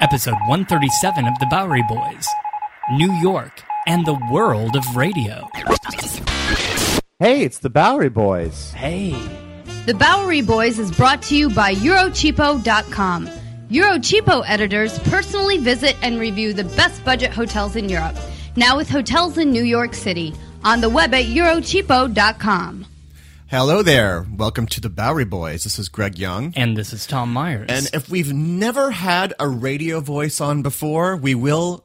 Episode 137 of The Bowery Boys New York and the World of Radio. Hey, it's the Bowery Boys. Hey. The Bowery Boys is brought to you by Eurocheapo.com. Eurocheapo editors personally visit and review the best budget hotels in Europe, now with hotels in New York City, on the web at Eurocheapo.com. Hello there. Welcome to the Bowery Boys. This is Greg Young. And this is Tom Myers. And if we've never had a radio voice on before, we will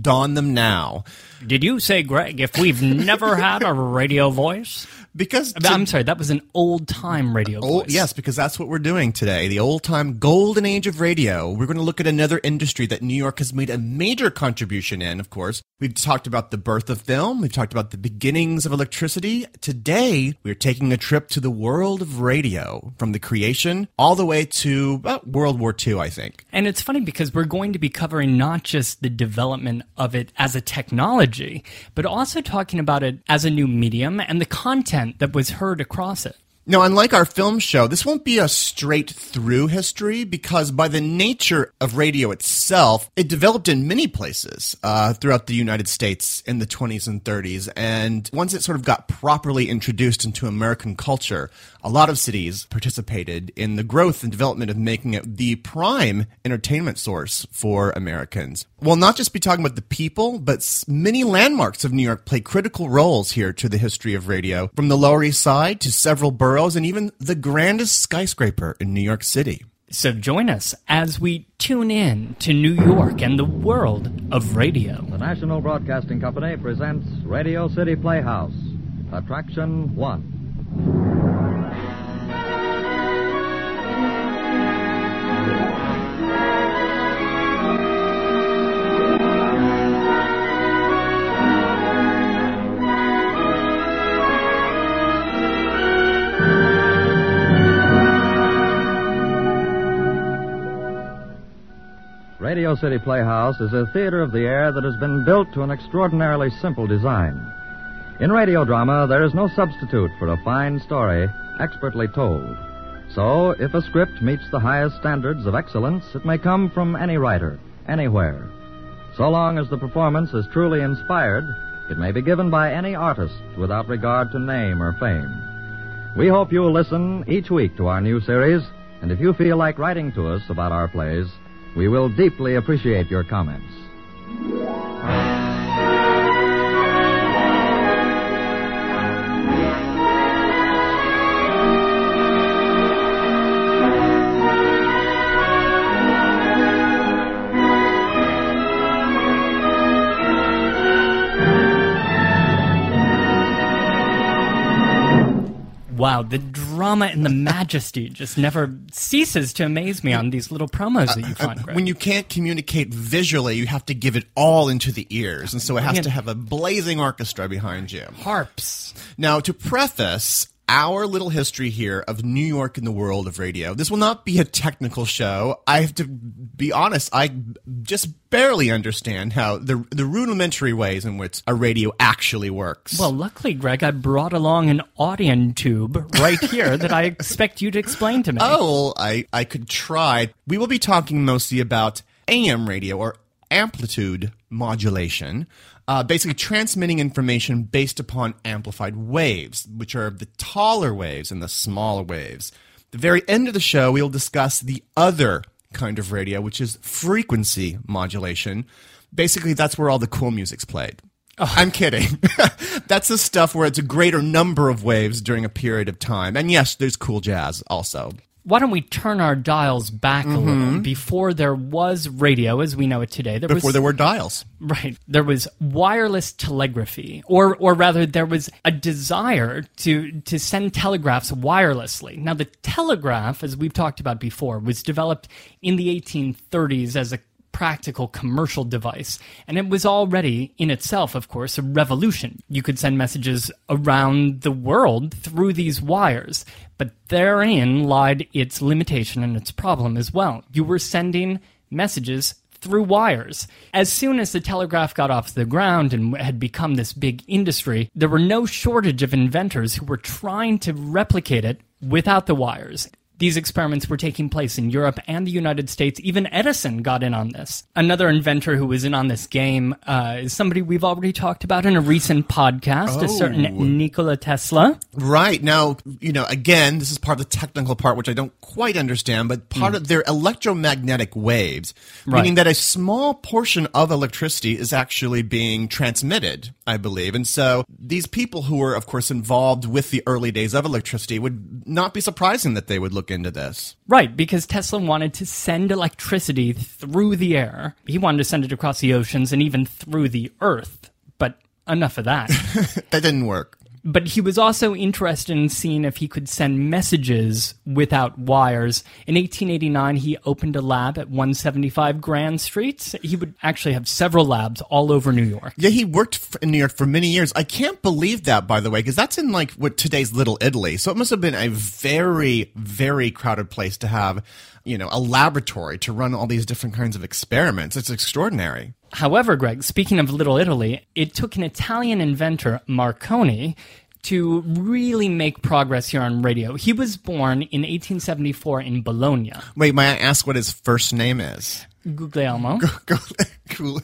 don them now. Did you say, Greg, if we've never had a radio voice? Because uh, to, I'm sorry, that was an old time radio old. Yes, because that's what we're doing today. The old time golden age of radio. We're going to look at another industry that New York has made a major contribution in, of course. We've talked about the birth of film. We've talked about the beginnings of electricity. Today, we're taking a trip to the world of radio from the creation all the way to about World War II, I think. And it's funny because we're going to be covering not just the development of it as a technology, but also talking about it as a new medium and the content that was heard across it. Now, unlike our film show, this won't be a straight through history because, by the nature of radio itself, it developed in many places uh, throughout the United States in the 20s and 30s. And once it sort of got properly introduced into American culture, a lot of cities participated in the growth and development of making it the prime entertainment source for Americans. We'll not just be talking about the people, but many landmarks of New York play critical roles here to the history of radio, from the Lower East Side to several boroughs and even the grandest skyscraper in New York City. So join us as we tune in to New York and the world of radio. The National Broadcasting Company presents Radio City Playhouse, Attraction 1. Radio City Playhouse is a theater of the air that has been built to an extraordinarily simple design. In radio drama, there is no substitute for a fine story expertly told. So, if a script meets the highest standards of excellence, it may come from any writer, anywhere. So long as the performance is truly inspired, it may be given by any artist without regard to name or fame. We hope you'll listen each week to our new series, and if you feel like writing to us about our plays, we will deeply appreciate your comments. Wow, the drama and the majesty just never ceases to amaze me on these little promos that you Uh, find. uh, Greg. when you can't communicate visually, you have to give it all into the ears, and so it has to have a blazing orchestra behind you. Harps. Now, to preface our little history here of New York in the world of radio, this will not be a technical show. I have to be honest, I just barely understand how the the rudimentary ways in which a radio actually works. Well, luckily, Greg, I brought along an audion tube right here that I expect you to explain to me. Oh, well, I, I could try. We will be talking mostly about AM radio or amplitude modulation, uh, basically transmitting information based upon amplified waves, which are the taller waves and the smaller waves. The very end of the show, we'll discuss the other kind of radio, which is frequency modulation. Basically, that's where all the cool music's played. I'm kidding. That's the stuff where it's a greater number of waves during a period of time. And yes, there's cool jazz also. Why don't we turn our dials back a Mm-hmm. little? Before there was radio as we know it today, there Before was there were dials. Right. There was wireless telegraphy, or or rather, there was a desire to to send telegraphs wirelessly. Now, the telegraph, as we've talked about before, was developed in the 1830s as a practical commercial device, and it was already in itself, of course, a revolution. You could send messages around the world through these wires, but therein lied its limitation and its problem as well. You were sending messages through wires. As soon as the telegraph got off the ground and had become this big industry, there were no shortage of inventors who were trying to replicate it without the wires. These experiments were taking place in Europe and the United States. Even Edison got in on this. Another inventor who was in on this game uh, is somebody we've already talked about in a recent podcast, a certain Nikola Tesla. Right. Now, you know, again, this is part of the technical part, which I don't quite understand, but part of their electromagnetic waves, meaning that a small portion of electricity is actually being transmitted, I believe. And so these people who were, of course, involved with the early days of electricity would not be surprising that they would look into this. Right, because Tesla wanted to send electricity through the air. He wanted to send it across the oceans and even through the earth. But enough of that. That didn't work. But he was also interested in seeing if he could send messages without wires. In 1889, he opened a lab at 175 Grand Street. He would actually have several labs all over New York. Yeah, he worked in New York for many years. I can't believe that, by the way, because that's in like what today's Little Italy. So it must have been a very, very crowded place to have, you know, a laboratory to run all these different kinds of experiments. It's extraordinary. However, Greg, speaking of Little Italy, it took an Italian inventor, Marconi, to really make progress here on radio. He was born in 1874 in Bologna. Wait, may I ask what his first name is? Guglielmo. Gu-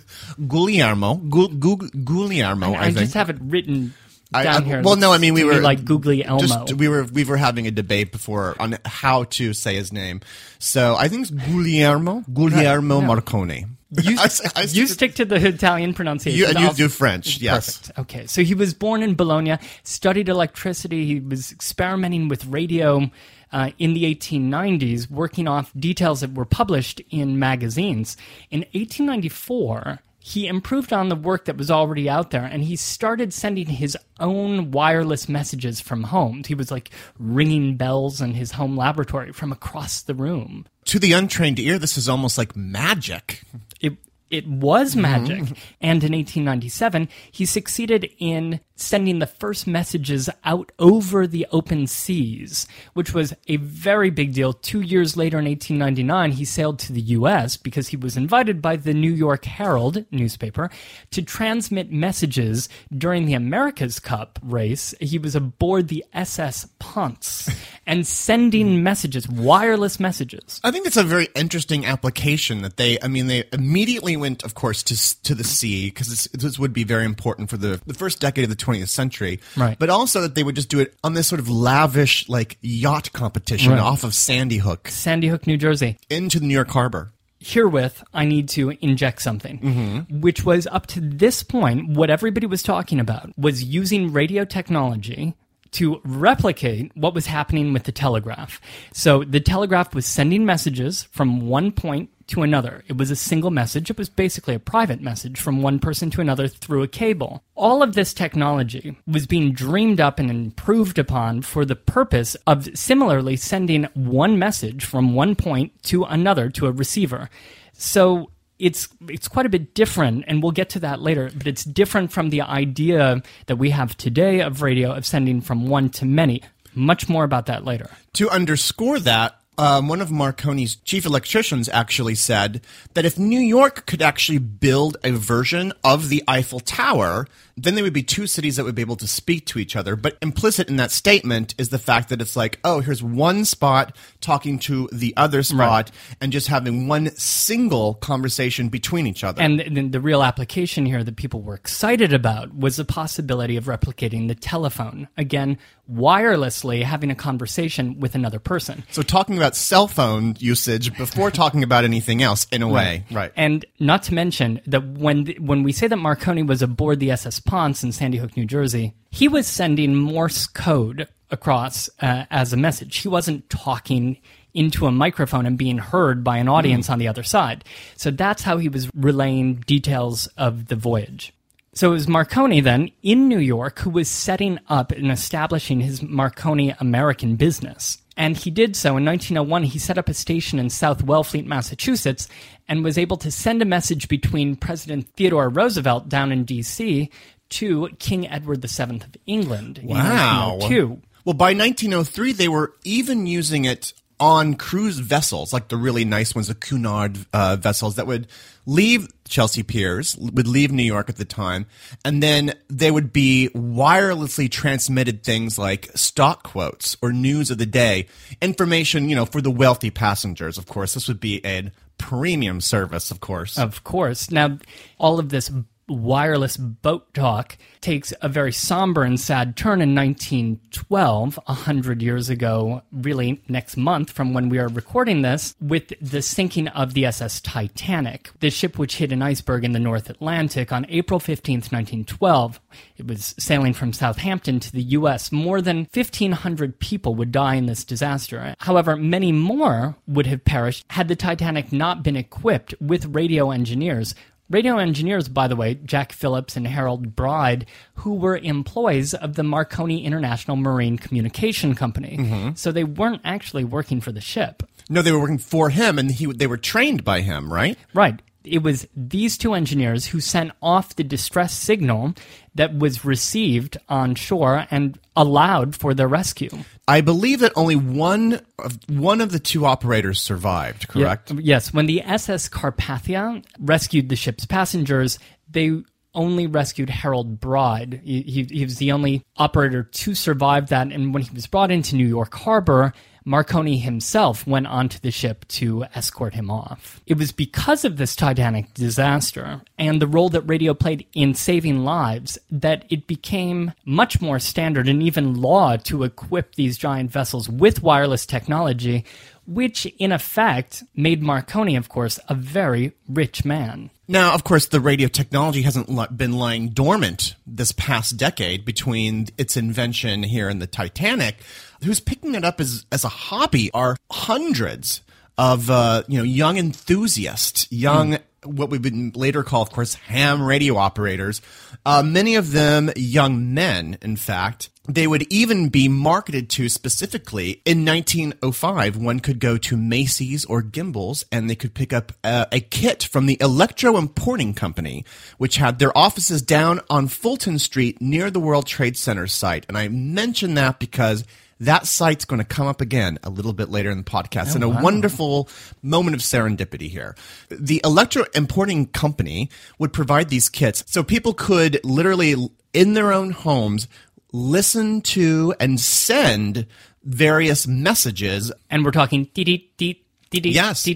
Guglielmo. Gu- Gu- Guglielmo, I, I, just have it written I- down I- here. Well, no, I mean we were like Googly Elmo. Just, we were we were having a debate before on how to say his name. So I think it's Guglielmo Guglielmo Marconi. You, I I you stick to the Italian pronunciation. You, and you do French, yes. Perfect. Okay, so he was born in Bologna, studied electricity. He was experimenting with radio uh, in the 1890s, working off details that were published in magazines. In 1894, he improved on the work that was already out there and he started sending his own wireless messages from home. He was like ringing bells in his home laboratory from across the room. To the untrained ear, this is almost like magic. it it was magic. Mm-hmm. And in 1897, he succeeded in sending the first messages out over the open seas, which was a very big deal. Two years later, in 1899, he sailed to the U.S. because he was invited by the New York Herald newspaper to transmit messages during the America's Cup race. He was aboard the SS Ponce and sending messages, wireless messages. I think it's a very interesting application that they. I mean, they immediately went, of course, to to the sea because this, this would be very important for the the first decade of the 20th century. Right. But also that they would just do it on this sort of lavish, like yacht competition Right. off of Sandy Hook Sandy Hook, New Jersey. into the New York Harbor. herewith I need to inject something, mm-hmm. which was up to this point, what everybody was talking about was using radio technology to replicate what was happening with the telegraph. So the telegraph was sending messages from one point to another. It was a single message. It was basically a private message from one person to another through a cable. All of this technology was being dreamed up and improved upon for the purpose of similarly sending one message from one point to another to a receiver. So it's it's quite a bit different and we'll get to that later but it's different from the idea that we have today of radio of sending from one to many much more about that later To underscore that, um, one of Marconi's chief electricians actually said that if New York could actually build a version of the Eiffel Tower, then there would be two cities that would be able to speak to each other. But implicit in that statement is the fact that it's like, oh, here's one spot talking to the other spot Right. and just having one single conversation between each other. And the, the real application here that people were excited about was the possibility of replicating the telephone. Again, wirelessly having a conversation with another person. so talking about cell phone usage before talking about anything else in a way. Right. And not to mention that when the, when we say that Marconi was aboard the SS Ponce in Sandy Hook, New Jersey, he was sending Morse code across uh, as a message. He wasn't talking into a microphone and being heard by an audience on the other side. So that's how he was relaying details of the voyage. So it was Marconi then in New York who was setting up and establishing his Marconi American business. And he did so in 1901. He set up a station in South Wellfleet, Massachusetts, and was able to send a message between President Theodore Roosevelt down in D.C. to King Edward VII of England in Wow. 1902. Well, by 1903, they were even using it on cruise vessels, like the really nice ones, the Cunard uh, vessels that would leave Chelsea Piers, would leave New York at the time, and then they would be wirelessly transmitted things like stock quotes or news of the day, information, you know, for the wealthy passengers. Of course, this would be a premium service, of course. Of course. Now, all of this wireless boat talk takes a very somber and sad turn in 1912, a hundred years ago, really next month from when we are recording this, with the sinking of the SS Titanic, the ship which hit an iceberg in the North Atlantic on April 15th, 1912. It was sailing from Southampton to the U.S. More than 1,500 people would die in this disaster. However, many more would have perished had the Titanic not been equipped with radio engineers Radio engineers, by the way, Jack Phillips and Harold Bride, who were employees of the Marconi International Marine Communication Company. Mm-hmm. So they weren't actually working for the ship. no, they were working for him, and he they were trained by him, right? Right. It was these two engineers who sent off the distress signal that was received on shore and allowed for their rescue. I believe that only one of one of the two operators survived. Correct. Yeah, yes. When the SS Carpathia rescued the ship's passengers, they only rescued Harold Bride. He, he, he was the only operator to survive that. And when he was brought into New York Harbor, Marconi himself went onto the ship to escort him off. It was because of this Titanic disaster and the role that radio played in saving lives that it became much more standard and even law to equip these giant vessels with wireless technology, which in effect made Marconi, of course, a very rich man. Now, of course, the radio technology hasn't been lying dormant this past decade between its invention here and the Titanic. Who's picking it up as as a hobby are hundreds of uh, you know young enthusiasts, young what we would later call, of course, ham radio operators. Uh, many of them young men, in fact. They would even be marketed to specifically in 1905. One could go to Macy's or Gimbels and they could pick up uh, a kit from the Electro Importing Company, which had their offices down on Fulton Street near the World Trade Center site. And I mention that because that site's going to come up again a little bit later in the podcast and a wonderful moment of serendipity here. The Electro Importing Company would provide these kits so people could literally in their own homes listen to and send various messages And we're talking dee dee dee Yes.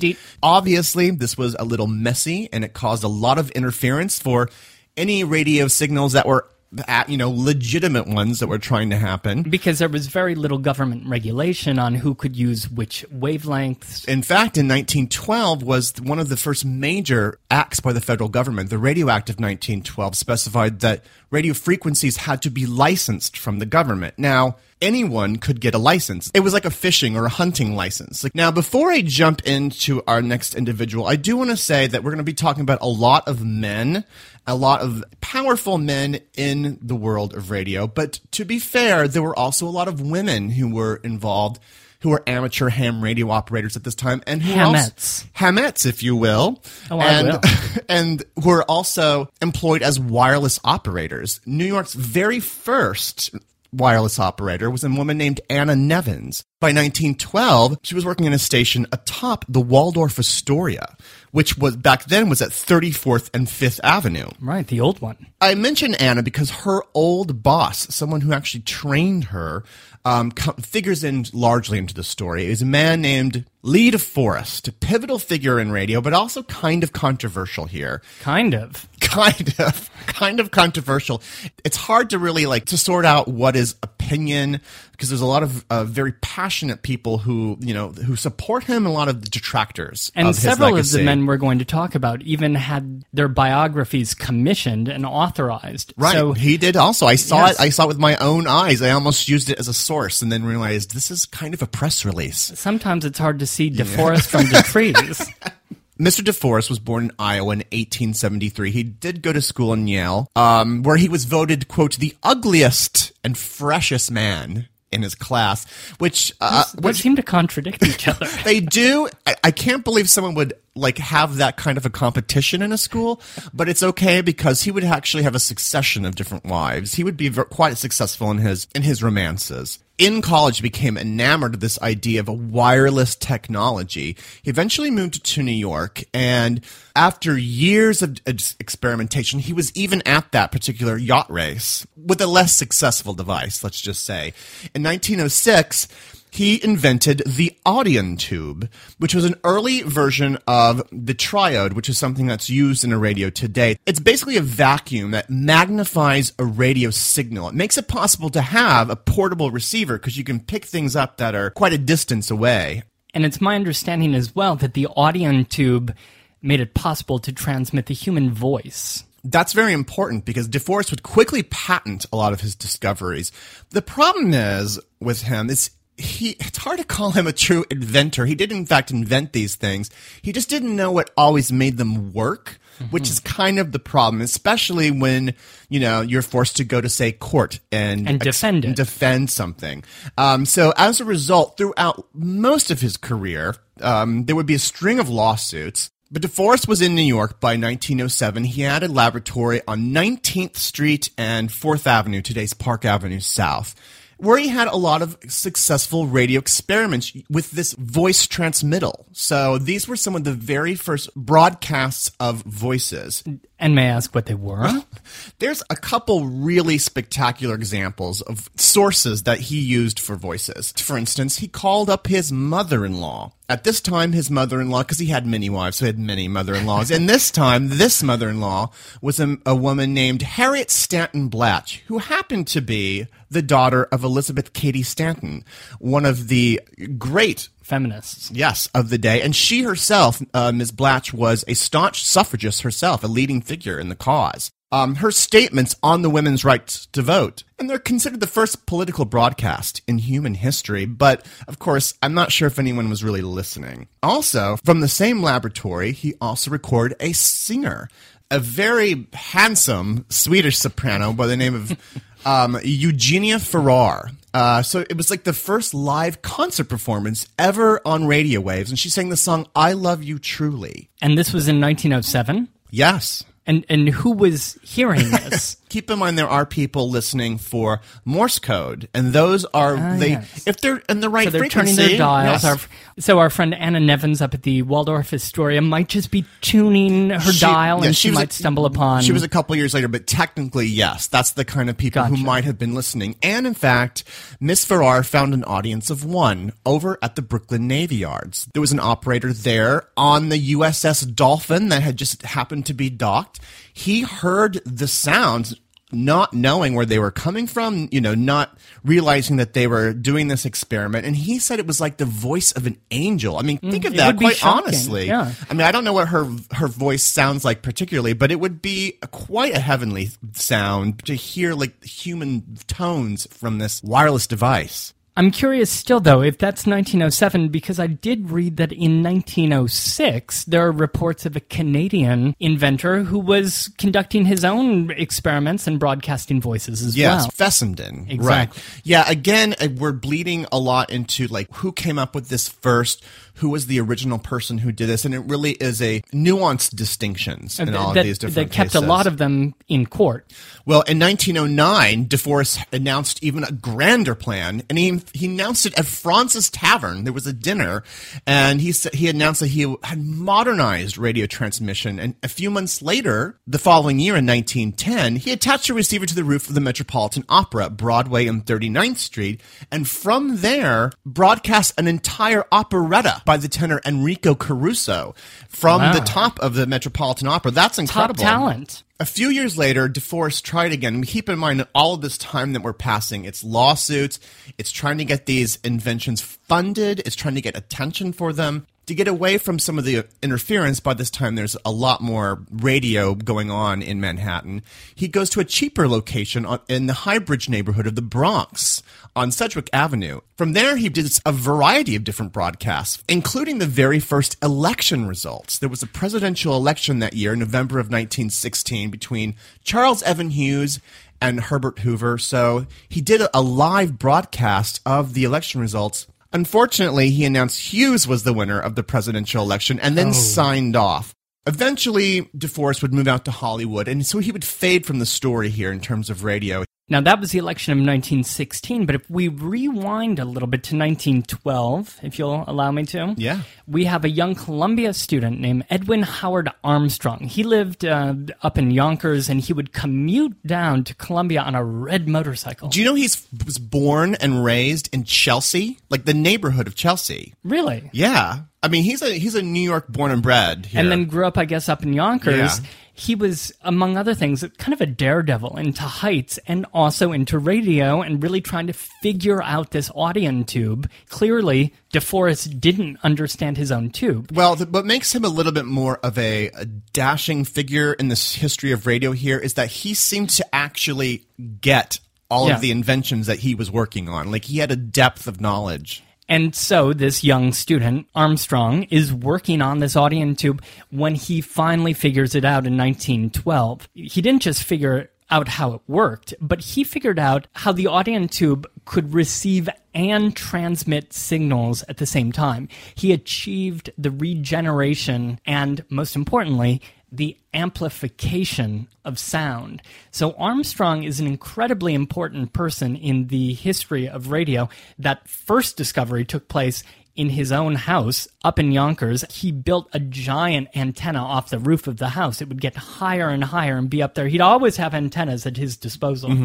Obviously, this was a little messy and it caused a lot of interference for any radio signals that were at, you know, legitimate ones that were trying to happen. Because there was very little government regulation on who could use which wavelengths. In fact, in 1912 was one of the first major acts by the federal government. The Radio Act of 1912 specified that radio frequencies had to be licensed from the government. Now, anyone could get a license. It was like a fishing or a hunting license. Like, now, before I jump into our next individual, I do want to say that we're going to be talking about a lot of men, a lot of powerful men in the world of radio. But to be fair, there were also a lot of women who were involved who were amateur ham radio operators at this time and who Hamettes. if you will, Oh, and will. and who are also employed as wireless operators. New York's very first wireless operator was a woman named Anna Nevins. By 1912, she was working in a station atop the Waldorf Astoria, which was back then was at 34th and 5th Avenue. Right, the old one. I mention Anna because her old boss, someone who actually trained her, um, co- figures in largely into the story, is a man named Lee DeForest, a pivotal figure in radio, but also kind of controversial here. Kind of. Kind of, kind of controversial. It's hard to really like to sort out what is opinion because there's a lot of uh, very passionate people who you know who support him, and a lot of detractors. And of his several of the men we're going to talk about even had their biographies commissioned and authorized. Right, So he did also. I saw Yes. it. I saw it with my own eyes. I almost used it as a source, and then realized this is kind of a press release. sometimes it's hard to see DeForest from the trees. Mr. DeForest was born in Iowa in 1873. He did go to school in Yale, um, where he was voted, quote, the ugliest and freshest man in his class, which, uh, They which seem to contradict each other. they do. I, I can't believe someone would like have that kind of a competition in a school, but it's okay because he would actually have a succession of different wives. He would be ver- quite successful in his in his romances. In college, became enamored of this idea of a wireless technology. He eventually moved to New York, and after years of experimentation, he was even at that particular yacht race with a less successful device. Let's just say, in 1906 he invented the Audion tube, which was an early version of the triode, which is something that's used in a radio today. It's basically a vacuum that magnifies a radio signal. It makes it possible to have a portable receiver because you can pick things up that are quite a distance away. And it's my understanding as well that the audion tube made it possible to transmit the human voice. That's very important because DeForest would quickly patent a lot of his discoveries. The problem is with him is he it's hard to call him a true inventor. He did in fact invent these things. He just didn't know what always made them work, which is kind of the problem, especially when, you know, you're forced to go to say court and And defend it. defend something. Um, so as a result, throughout most of his career, um, there would be a string of lawsuits. But DeForest was in New York by 1907. He had a laboratory on 19th Street and 4th Avenue, today's Park Avenue South, where he had a lot of successful radio experiments with this voice transmittal. So these were some of the very first broadcasts of voices. And may I ask what they were? There's a couple really spectacular examples of sources that he used for voices. For instance, he called up his mother in law. At this time, his mother in law, because he had many wives, so he had many mother in laws. and this time, this mother in law was a, a woman named Harriet Stanton Blatch, who happened to be the daughter of Elizabeth Cady Stanton, one of the great Feminists. Yes, of the day. And she herself, uh, Ms. Blatch, was a staunch suffragist herself, a leading figure in the cause. Um, her statements on the women's right to vote, and they're considered the first political broadcast in human history, but of course, I'm not sure if anyone was really listening. Also, from the same laboratory, he also recorded a singer, a very handsome Swedish soprano by the name of um, Eugenia Farrar. Uh, so it was like the first live concert performance ever on radio waves, and she sang the song "I Love You Truly." And this was in 1907. Yes. And and who was hearing this? Keep in mind there are people listening for Morse code, and those are ah, they yes. if they're in the right so they're frequency. turning their dials. yes. Our, so our friend Anna Nevins up at the Waldorf Astoria might just be tuning her She- dial, yeah, and she, was might a- stumble upon. She was a couple years later, but technically, yes, that's the kind of people who might have been listening. And in fact, Miss Farrar found an audience of one over at the Brooklyn Navy Yards. There was an operator there on the USS Dolphin that had just happened to be docked. He heard the sounds. Not knowing where they were coming from, you know, not realizing that they were doing this experiment. And he said it was like the voice of an angel. I mean, think of Mm, that quite shocking, honestly. yeah. I mean, I don't know what her her voice sounds like particularly, but it would be a, quite a heavenly sound to hear like human tones from this wireless device. I'm curious still, though, if that's 1907, because I did read that in 1906, there are reports of a Canadian inventor who was conducting his own experiments and broadcasting voices as Yes, well. Yes, Fessenden. Exactly. Right. Yeah, again, uh, we're bleeding a lot into like who came up with this first, who was the original person who did this, and it really is a nuanced distinctions in all that, of these different that kept cases. a lot of them in court. Well, in 1909, DeForest announced even a grander plan, and he he announced it at Fraunces Tavern. There was a dinner, and he said he announced that he had modernized radio transmission. And a few months later, the following year in 1910, he attached a receiver to the roof of the Metropolitan Opera, Broadway and 39th Street, and from there broadcast an entire operetta by the tenor Enrico Caruso from Wow. the top of the Metropolitan Opera. That's Top incredible. talent. A few years later, DeForest tried again. And keep in mind all of this time that we're passing. It's lawsuits. It's trying to get these inventions funded. It's trying to get attention for them. To get away from some of the interference, by this time there's a lot more radio going on in Manhattan. He goes to a cheaper location on, in the Highbridge neighborhood of the Bronx on Sedgwick Avenue. From there, he did a variety of different broadcasts, including the very first election results. There was a presidential election that year, November of 1916, between Charles Evan Hughes and Herbert Hoover. So he did a- a live broadcast of the election results. Unfortunately, he announced Hughes was the winner of the presidential election and then oh. signed off. Eventually, DeForest would move out to Hollywood, and so he would fade from the story here in terms of radio. Now, that was the election of 1916, but if we rewind a little bit to 1912, if you'll allow me to, Yeah. we have a young Columbia student named Edwin Howard Armstrong. He lived uh, up in Yonkers and he would commute down to Columbia on a red motorcycle. Do you know he was born and raised in Chelsea, like the neighborhood of Chelsea? really? Yeah, I mean he's a he's a New York born and bred. Here. And then grew up, I guess, up in Yonkers. Yeah. He was, among other things, kind of a daredevil into heights and also into radio and really trying to figure out this audion tube. Clearly, DeForest didn't understand his own tube. Well, th- what makes him a little bit more of a, a dashing figure in this history of radio here is that he seemed to actually get all Yeah. of the inventions that he was working on. Like he had a depth of knowledge. And so this young student, Armstrong, is working on this audion tube when he finally figures it out in 1912. He didn't just figure out how it worked, but he figured out how the audion tube could receive and transmit signals at the same time. He achieved the regeneration and, most importantly, the amplification of sound. So Armstrong is an incredibly important person in the history of radio. That first discovery took place in his own house up in Yonkers. He built a giant antenna off the roof of the house. It would get higher and higher and be up there. He'd always have antennas at his disposal.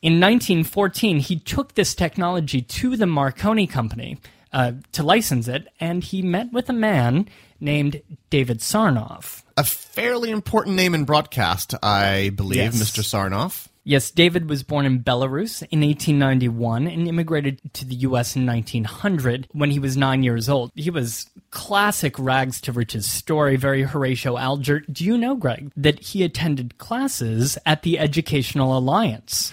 In 1914, he took this technology to the Marconi Company uh, to license it, and he met with a man named David Sarnoff. A fairly important name in broadcast, I believe, Yes. Mr. Sarnoff. Yes, David was born in Belarus in 1891 and immigrated to the U.S. in 1900 when he was nine years old. He was classic rags to riches story, very Horatio Alger. Do you know, Greg, that he attended classes at the Educational Alliance?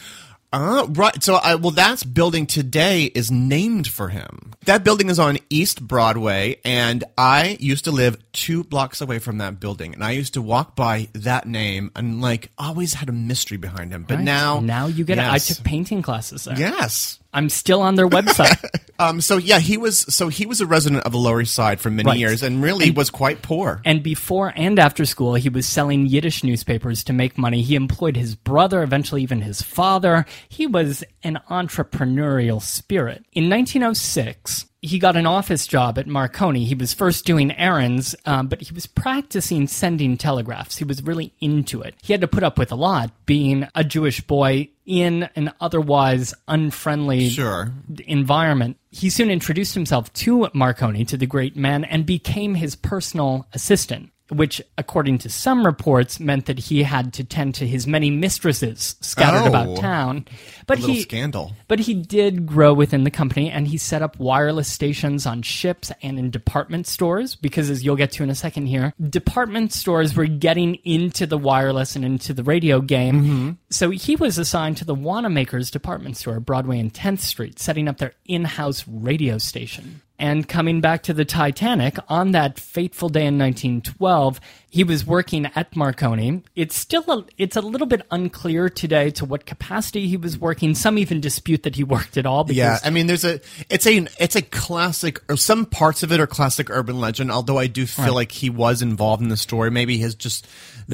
Uh, right. So, I, well, that's building today is named for him. That building is on East Broadway, and I used to live two blocks away from that building, and I used to walk by that name and like always had a mystery behind him. But Right? now, now you get it. I took painting classes there. Yes. I'm still on their website. Um. So yeah, he was. So he was a resident of the Lower East Side for many Right. years, and really And- was quite poor. And before and after school, he was selling Yiddish newspapers to make money. He employed his brother, eventually even his father. He was an entrepreneurial spirit. In 1906, he got an office job at Marconi. He was first doing errands, um, but he was practicing sending telegraphs. He was really into it. He had to put up with a lot, being a Jewish boy in an otherwise unfriendly Sure. environment. He soon introduced himself to Marconi, to the great man, and became his personal assistant. Which, according to some reports, meant that he had to tend to his many mistresses scattered Oh. about town. But he scandal. but he did grow within the company and he set up wireless stations on ships and in department stores because, as you'll get to in a second here, department stores were getting into the wireless and into the radio game. Mm-hmm. So he was assigned to the Wanamaker's department store, Broadway and 10th Street, setting up their in house radio station. And coming back to the Titanic, on that fateful day in 1912, he was working at Marconi. It's still a, it's a little bit unclear today to what capacity he was working. Some even dispute that he worked at all. Because Yeah, I mean, there's a it's a it's a classic, or some parts of it are classic urban legend. Although I do feel Right. like he was involved in the story. Maybe his just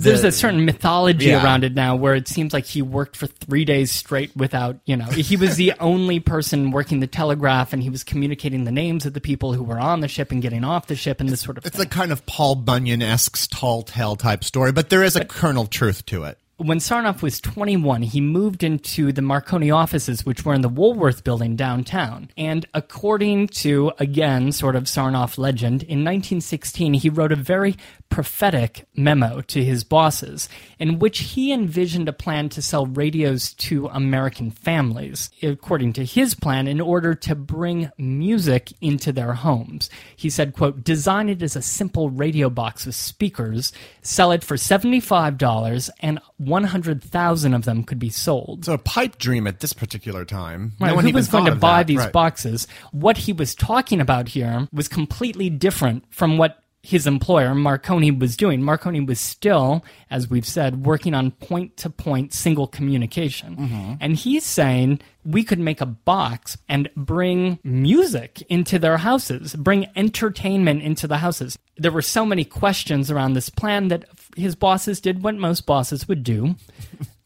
there's a certain mythology Yeah. around it now where it seems like he worked for three days straight without, you know, he was the only person working the telegraph and he was communicating the names of the people who were on the ship and getting off the ship and this sort of It's thing. a kind of Paul Bunyan esque tall tale type story, but there is a kernel truth to it. When Sarnoff was 21, he moved into the Marconi offices, which were in the Woolworth building downtown. And according to, again, sort of Sarnoff legend, in 1916, he wrote a very prophetic memo to his bosses in which he envisioned a plan to sell radios to American families, according to his plan, in order to bring music into their homes. He said, quote, design it as a simple radio box with speakers, sell it for $75, and 100,000 of them could be sold. So a pipe dream at this particular time. Right, no one who was going to buy that. these Right. boxes? What he was talking about here was completely different from what his employer, Marconi, was doing. Marconi was still, as we've said, working on point to point single communication. Mm-hmm. And he's saying we could make a box and bring music into their houses, bring entertainment into the houses. There were so many questions around this plan that his bosses did what most bosses would do.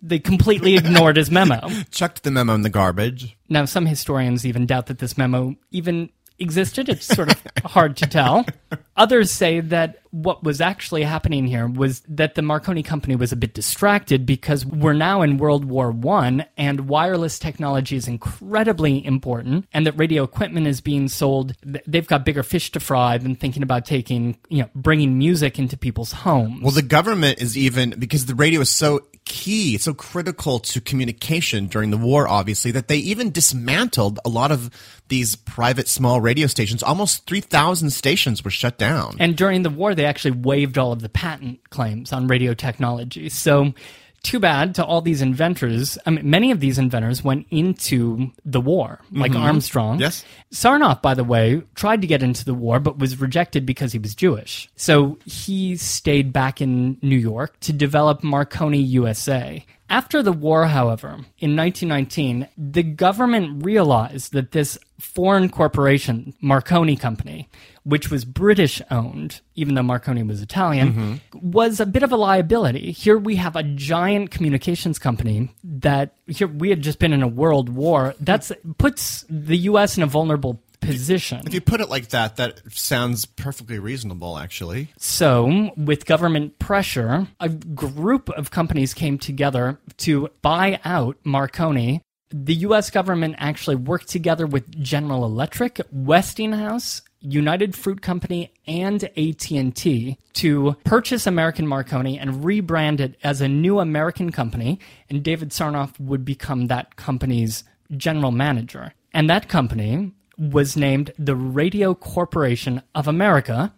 They completely ignored his memo. Chucked the memo in the garbage. Now, some historians even doubt that this memo even existed. It's sort of hard to tell. Others say that what was actually happening here was that the Marconi company was a bit distracted because we're now in World War One and wireless technology is incredibly important, and that radio equipment is being sold. They've got bigger fish to fry than thinking about taking, you know, bringing music into people's homes. Well, the government is even because the radio is so key, so critical to communication during the war, obviously, that they even dismantled a lot of these private small radio stations. Almost 3,000 stations were shut down. And during the war, they actually waived all of the patent claims on radio technology. So, too bad to all these inventors. I mean, many of these inventors went into the war, like mm-hmm. Armstrong. Yes. Sarnoff, by the way, tried to get into the war, but was rejected because he was Jewish. So he stayed back in New York to develop Marconi USA. After the war, however, in 1919, the government realized that this foreign corporation, Marconi Company, which was British owned, even though Marconi was Italian, mm-hmm. was a bit of a liability. Here we have a giant communications company that here we had just been in a world war. That's puts the US in a vulnerable position. if you put it like that, that sounds perfectly reasonable, actually. So, with government pressure, a group of companies came together to buy out Marconi. The US government actually worked together with General Electric, Westinghouse, United Fruit Company, and AT&T to purchase American Marconi and rebrand it as a new American company, and David Sarnoff would become that company's general manager. And that company was named the Radio Corporation of America,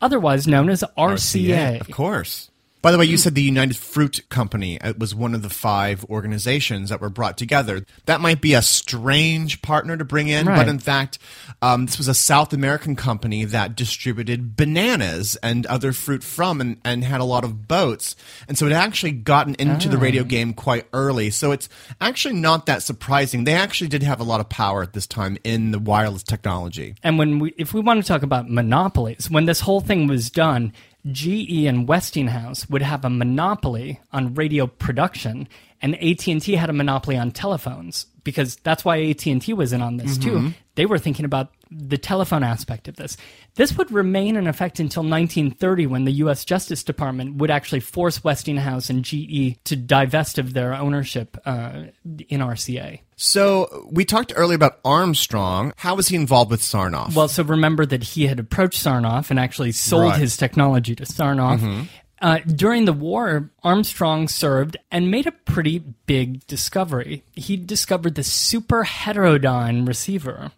otherwise known as RCA. Of course. By the way, you said the United Fruit Company uh, was one of the five organizations that were brought together. That might be a strange partner to bring in, Right. but in fact, um, this was a South American company that distributed bananas and other fruit from and, and had a lot of boats. And so it actually gotten into the radio game quite early. So it's actually not that surprising. They actually did have a lot of power at this time in the wireless technology. And when we, if we want to talk about monopolies, when this whole thing was done, GE and Westinghouse would have a monopoly on radio production, and AT and T had a monopoly on telephones because that's why AT and T was in on this too. Mm-hmm. They were thinking about the telephone aspect of this. This would remain in effect until 1930 when the U.S. Justice Department would actually force Westinghouse and GE to divest of their ownership uh, in RCA. So we talked earlier about Armstrong. How was he involved with Sarnoff? Well, so remember that he had approached Sarnoff and actually sold Right. his technology to Sarnoff. Uh, during the war, Armstrong served and made a pretty big discovery. He discovered the super heterodyne receiver.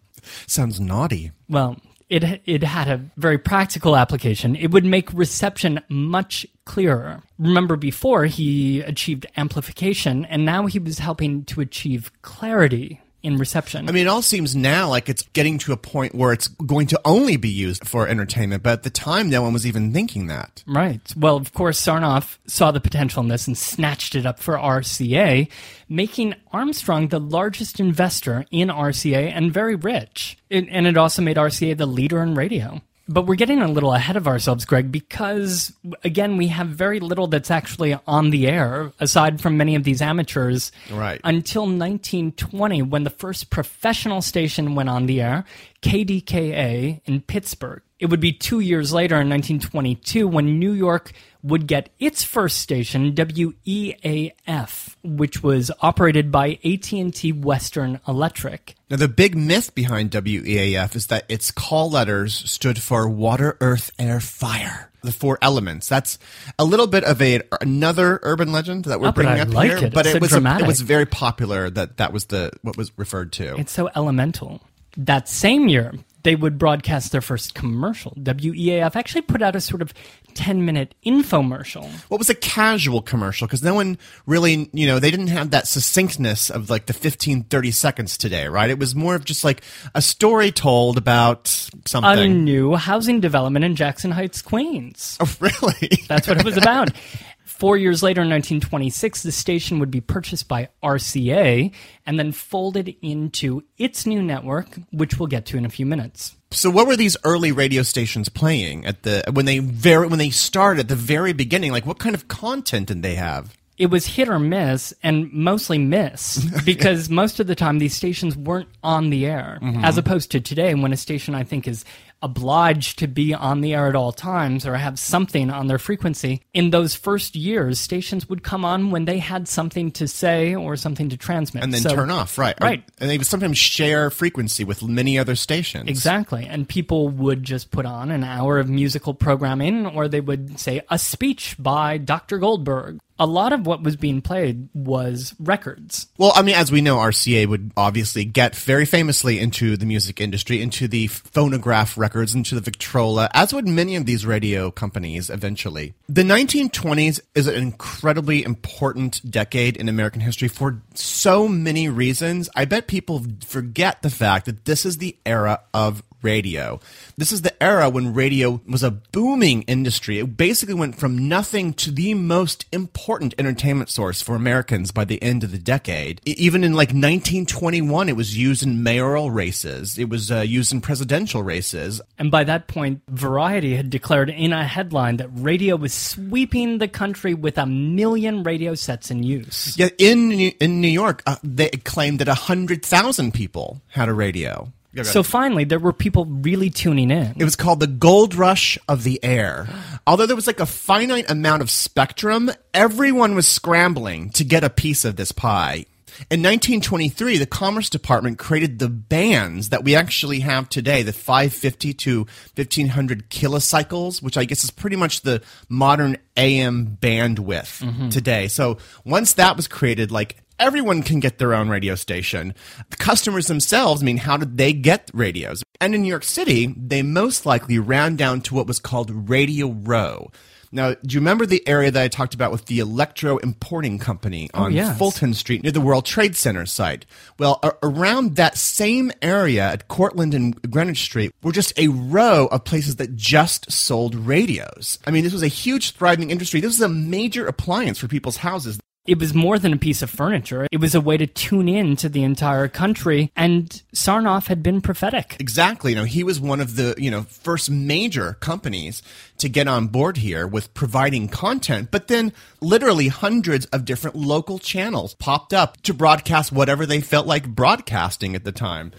Sounds naughty. Well, it it had a very practical application. It would make reception much clearer. Remember before he achieved amplification and now he was helping to achieve clarity in reception. I mean, it all seems now like it's getting to a point where it's going to only be used for entertainment, but at the time, no one was even thinking that. Right. Well, of course, Sarnoff saw the potential in this and snatched it up for RCA, making Armstrong the largest investor in RCA and very rich. It, and it also made RCA the leader in radio. But we're getting a little ahead of ourselves, Greg, because again, we have very little that's actually on the air, aside from many of these amateurs. Right. Until 1920, when the first professional station went on the air, KDKA in Pittsburgh. It would be two years later in 1922 when New York would get its first station, WEAF, which was operated by AT&T Western Electric. Now, the big myth behind WEAF is that its call letters stood for water, earth, air, fire. The four elements. That's a little bit of a another urban legend that we're Oh, bringing up like here. it. But It's it was dramatic. it was very popular that that was the what was referred to. It's so elemental. That same year, they would broadcast their first commercial. WEAF actually put out a sort of 10 minute infomercial. what was a casual commercial because no one really you know they didn't have that succinctness of like the 15 30 seconds today right it was more of just like a story told about something. A something new housing development in Jackson Heights, Queens. oh really That's what it was about. Four years later, in 1926, the station would be purchased by RCA and then folded into its new network, which we'll get to in a few minutes. so what were these early radio stations playing at the when they very when they started at the very beginning? Like what kind of content did they have? It was hit or miss, and mostly miss, because most of the time these stations weren't on the air, mm-hmm. as opposed to today when a station, I think, is obliged to be on the air at all times or have something on their frequency. In those first years, stations would come on when they had something to say or something to transmit. and then So- turn off right Right. and they would sometimes share frequency with many other stations Exactly. And people would just put on an hour of musical programming, or they would say a speech by Dr. Goldberg. A lot of what was being played was records. Well, I mean, as we know, RCA would obviously get very famously into the music industry, into the phonograph records, into the Victrola, as would many of these radio companies eventually. The 1920s is an incredibly important decade in American history for so many reasons. I bet people forget the fact that this is the era of radio. This is the era when radio was a booming industry. It basically went from nothing to the most important entertainment source for Americans by the end of the decade. Even in like 1921, it was used in mayoral races. It was uh, used in presidential races. And by that point, Variety had declared in a headline that radio was sweeping the country with a million radio sets in use. Yet in New- in New York, uh, they claimed that 100,000 people had a radio. So finally, there were people really tuning in. It was called the gold rush of the air. Although there was like a finite amount of spectrum, everyone was scrambling to get a piece of this pie. In 1923, the Commerce Department created the bands that we actually have today, the 550 to 1500 kilocycles, which I guess is pretty much the modern AM bandwidth mm-hmm. today. So once that was created, like everyone can get their own radio station. The customers themselves, I mean, how did they get radios? And in New York City, they most likely ran down to what was called Radio Row. Now, do you remember the area that I talked about with the Electro Importing Company oh, on yes. Fulton Street near the World Trade Center site? Well, a- around that same area at Cortlandt and Greenwich Street were just a row of places that just sold radios. I mean, this was a huge thriving industry. This was a major appliance for people's houses. It was more than a piece of furniture. It was a way to tune in to the entire country. And Sarnoff had been prophetic. Exactly. You know, he was one of the, you know, first major companies to get on board here with providing content, but then literally hundreds of different local channels popped up to broadcast whatever they felt like broadcasting at the time.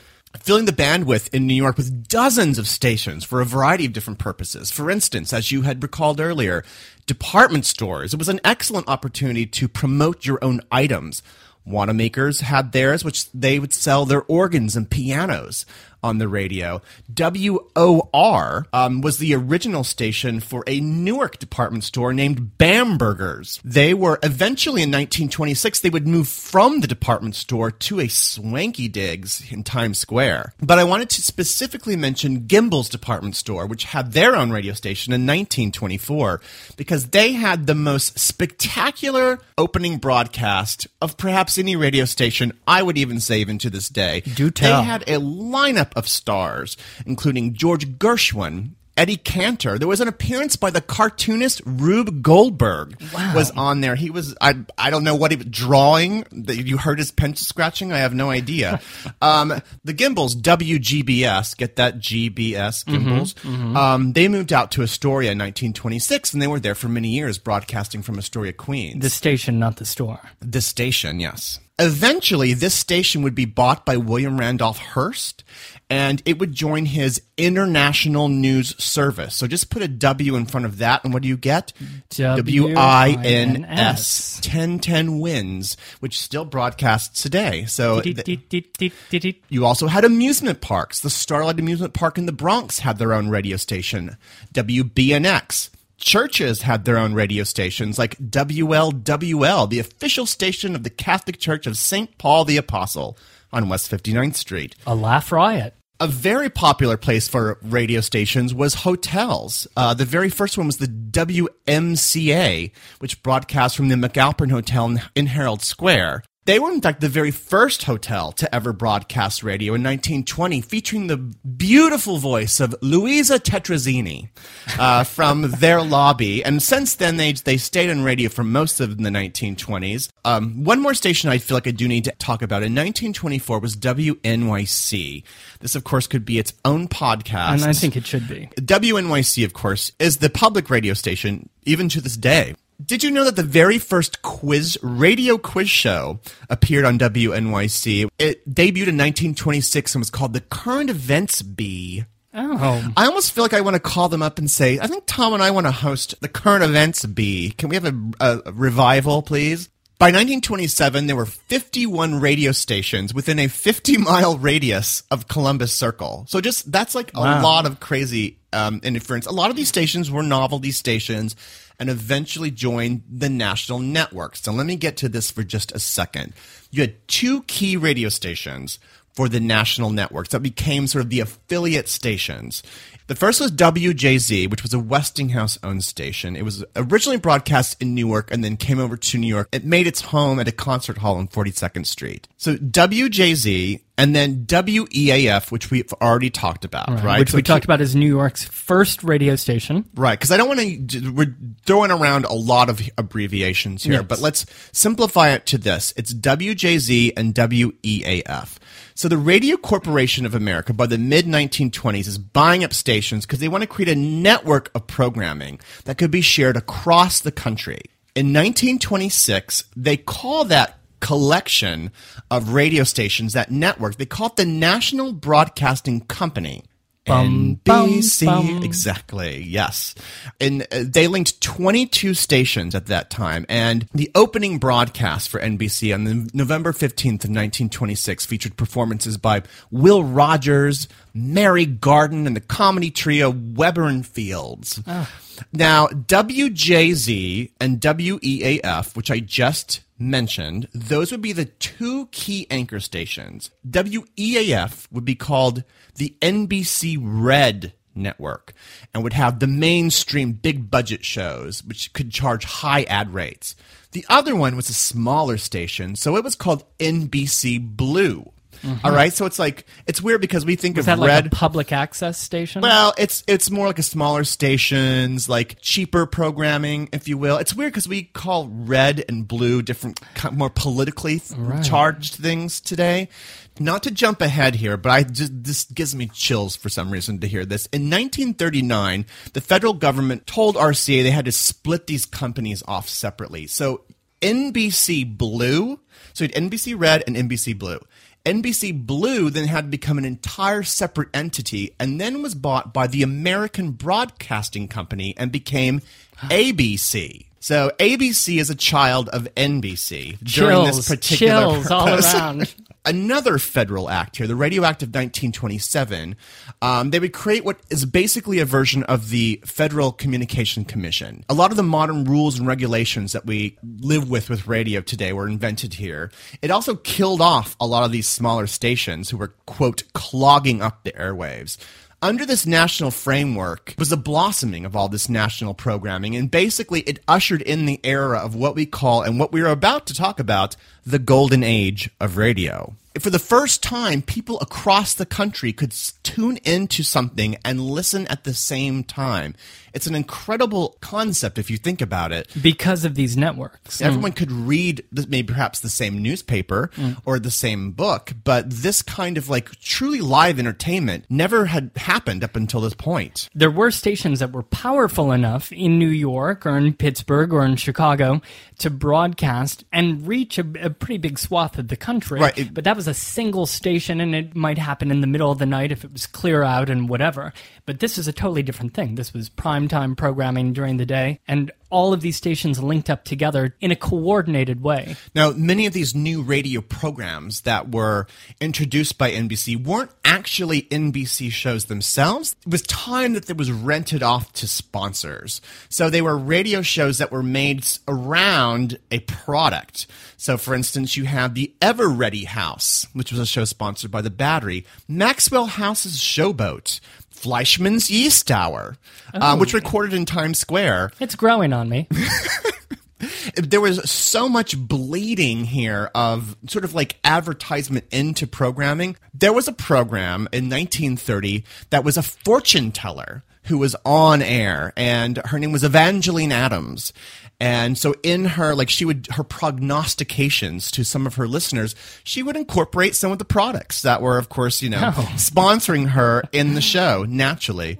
filling the bandwidth in New York with dozens of stations for a variety of different purposes. For instance, as you had recalled earlier, department stores. It was an excellent opportunity to promote your own items. Wanamaker's had theirs, which they would sell their organs and pianos on the radio. WOR um, was the original station for a Newark department store named Bamberger's. They were eventually in 1926, they would move from the department store to a swanky digs in Times Square. But I wanted to specifically mention Gimbel's department store, which had their own radio station in 1924, because they had the most spectacular opening broadcast of perhaps any radio station, I would even say even to this day. Do tell. They had a lineup of stars, including George Gershwin, Eddie Cantor. There was an appearance by the cartoonist Rube Goldberg. Was on there. He was I I don't know what he was drawing. You heard his pencil scratching. I have no idea. um, the Gimbels WGBS get that GBS Gimbels. Um, they moved out to Astoria in 1926, and they were there for many years, broadcasting from Astoria, Queens. The station, not the store. The station, yes. Eventually, this station would be bought by William Randolph Hearst, and it would join his International News Service. So just put a W in front of that, and what do you get? W I N S. 1010 Wins, which still broadcasts today. So you also had amusement parks. The Starlight Amusement Park in the Bronx had their own radio station. WBNX. Churches had their own radio stations, like WLWL, the official station of the Catholic Church of St. Paul the Apostle on West 59th Street. A laugh riot. A very popular place for radio stations was hotels. Uh, the very first one was the WMCA, which broadcast from the McAlpin Hotel in, in Herald Square. They were, in fact, the very first hotel to ever broadcast radio in 1920, featuring the beautiful voice of Luisa Tetrazzini uh, from their lobby. And since then, they, they stayed on radio for most of the 1920s. Um, one more station I feel like I do need to talk about in 1924 was WNYC. This, of course, could be its own podcast. And I think it should be. WNYC, of course, is the public radio station even to this day. Did you know that the very first quiz radio quiz show appeared on WNYC? It debuted in 1926 and was called the Current Events Bee. Oh. I almost feel like I want to call them up and say, I think Tom and I want to host the Current Events Bee. Can we have a, a revival, please? By 1927, there were 51 radio stations within a 50 mile radius of Columbus Circle. So just that's like a lot of crazy um, interference. A lot of these stations were novelty stations and eventually joined the national network. So let me get to this for just a second. You had two key radio stations for the national networks that became sort of the affiliate stations. The first was WJZ, which was a Westinghouse owned station. It was originally broadcast in Newark and then came over to New York. It made its home at a concert hall on 42nd Street. So WJZ and then WEAF, which we've already talked about, right? Which So we talked about as New York's first radio station. Right, because I don't want to. We're throwing around a lot of abbreviations here, Yes. but let's simplify it to this: it's WJZ and WEAF. So the Radio Corporation of America, by the mid 1920s, is buying up stations because they want to create a network of programming that could be shared across the country. In 1926, they call that collection of radio stations, that network, they call it the National Broadcasting Company. Bum, NBC. bum. Exactly. Yes. And uh, they linked 22 stations at that time. And the opening broadcast for NBC on the November 15th of 1926 featured performances by Will Rogers, Mary Garden, and the comedy trio Weber and Fields. Now, WJZ and WEAF, which I just mentioned, those would be the two key anchor stations. WEAF would be called the NBC Red network and would have the mainstream big budget shows, which could charge high ad rates. The other one was a smaller station, so it was called NBC Blue. Mm-hmm. All right, so it's like it's weird because we think Is of that like red. a public access station? Well, it's it's more like a smaller stations, like cheaper programming, if you will. It's weird because we call red and blue different, more politically th- charged things today. Not to jump ahead here, but I just this gives me chills for some reason to hear this. In 1939, the federal government told RCA they had to split these companies off separately. So NBC Blue, so you had NBC Red and NBC Blue. NBC Blue then had to become an entire separate entity and then was bought by the American Broadcasting Company and became ABC. So ABC is a child of NBC during this particular chills all around. Another federal act here, the Radio Act of 1927, um, they would create what is basically a version of the Federal Communication Commission. A lot of the modern rules and regulations that we live with with radio today were invented here. It also killed off a lot of these smaller stations who were, quote, clogging up the airwaves. Under this national framework was the blossoming of all this national programming, and basically it ushered in the era of what we call, and what we are about to talk about, the golden age of radio. For the first time, people across the country could tune into something and listen at the same time. It's an incredible concept if you think about it. because of these networks. Mm. Everyone could read maybe perhaps the same newspaper mm. or the same book, but this kind of like truly live entertainment never had happened up until this point. there were stations that were powerful enough in New York or in Pittsburgh or in Chicago to broadcast and reach a, a pretty big swath of the country. Right, it- but that was a single station and it might happen in the middle of the night if it was clear out and whatever. But this is a totally different thing. This was primetime programming during the day and all of these stations linked up together in a coordinated way. Now, many of these new radio programs that were introduced by NBC weren't actually NBC shows themselves. It was time that it was rented off to sponsors. So they were radio shows that were made around a product. So, for instance, you have the Eveready House, which was a show sponsored by the Battery, Maxwell House's Showboat, Fleischmann's Yeast Hour, uh, which recorded in Times Square It's growing on me. there was so much bleeding here of sort of like advertisement into programming. There was a program in 1930 that was a fortune teller who was on air, and her name was Evangeline Adams. And so in her, like she would, her prognostications to some of her listeners, she would incorporate some of the products that were, of course, you know, sponsoring her in the show naturally.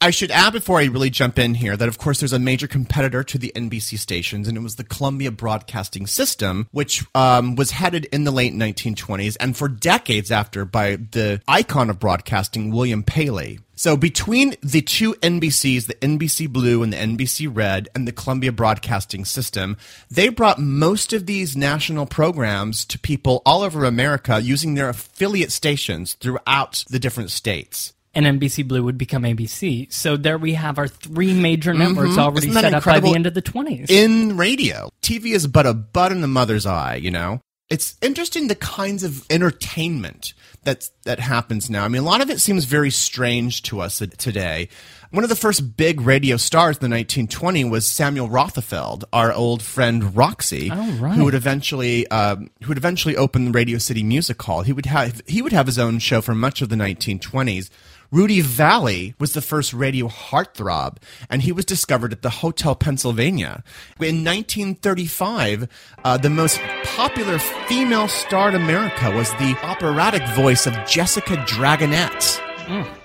I should add before I really jump in here that, of course, there's a major competitor to the NBC stations, and it was the Columbia Broadcasting System, which um, was headed in the late 1920s and for decades after by the icon of broadcasting, William Paley. So between the two NBCs, the NBC Blue and the NBC Red, and the Columbia Broadcasting System, they brought most of these national programs to people all over America using their affiliate stations throughout the different states. and NBC Blue would become ABC. So there we have our three major networks already Mm-hmm. That set up by the end of the 20s. in radio. TV is but a bud in the mother's eye, you know? It's interesting the kinds of entertainment that's, that happens now. I mean, a lot of it seems very strange to us today. One of the first big radio stars in the 1920 was Samuel Rothafel, our old friend Roxy, Oh, right. who would eventually um, who would eventually open the Radio City Music Hall. He would have he would have his own show for much of the 1920s. Rudy Vallée was the first radio heartthrob, and he was discovered at the Hotel Pennsylvania. In 1935, uh, the most popular female star in America was the operatic voice of Jessica Dragonette.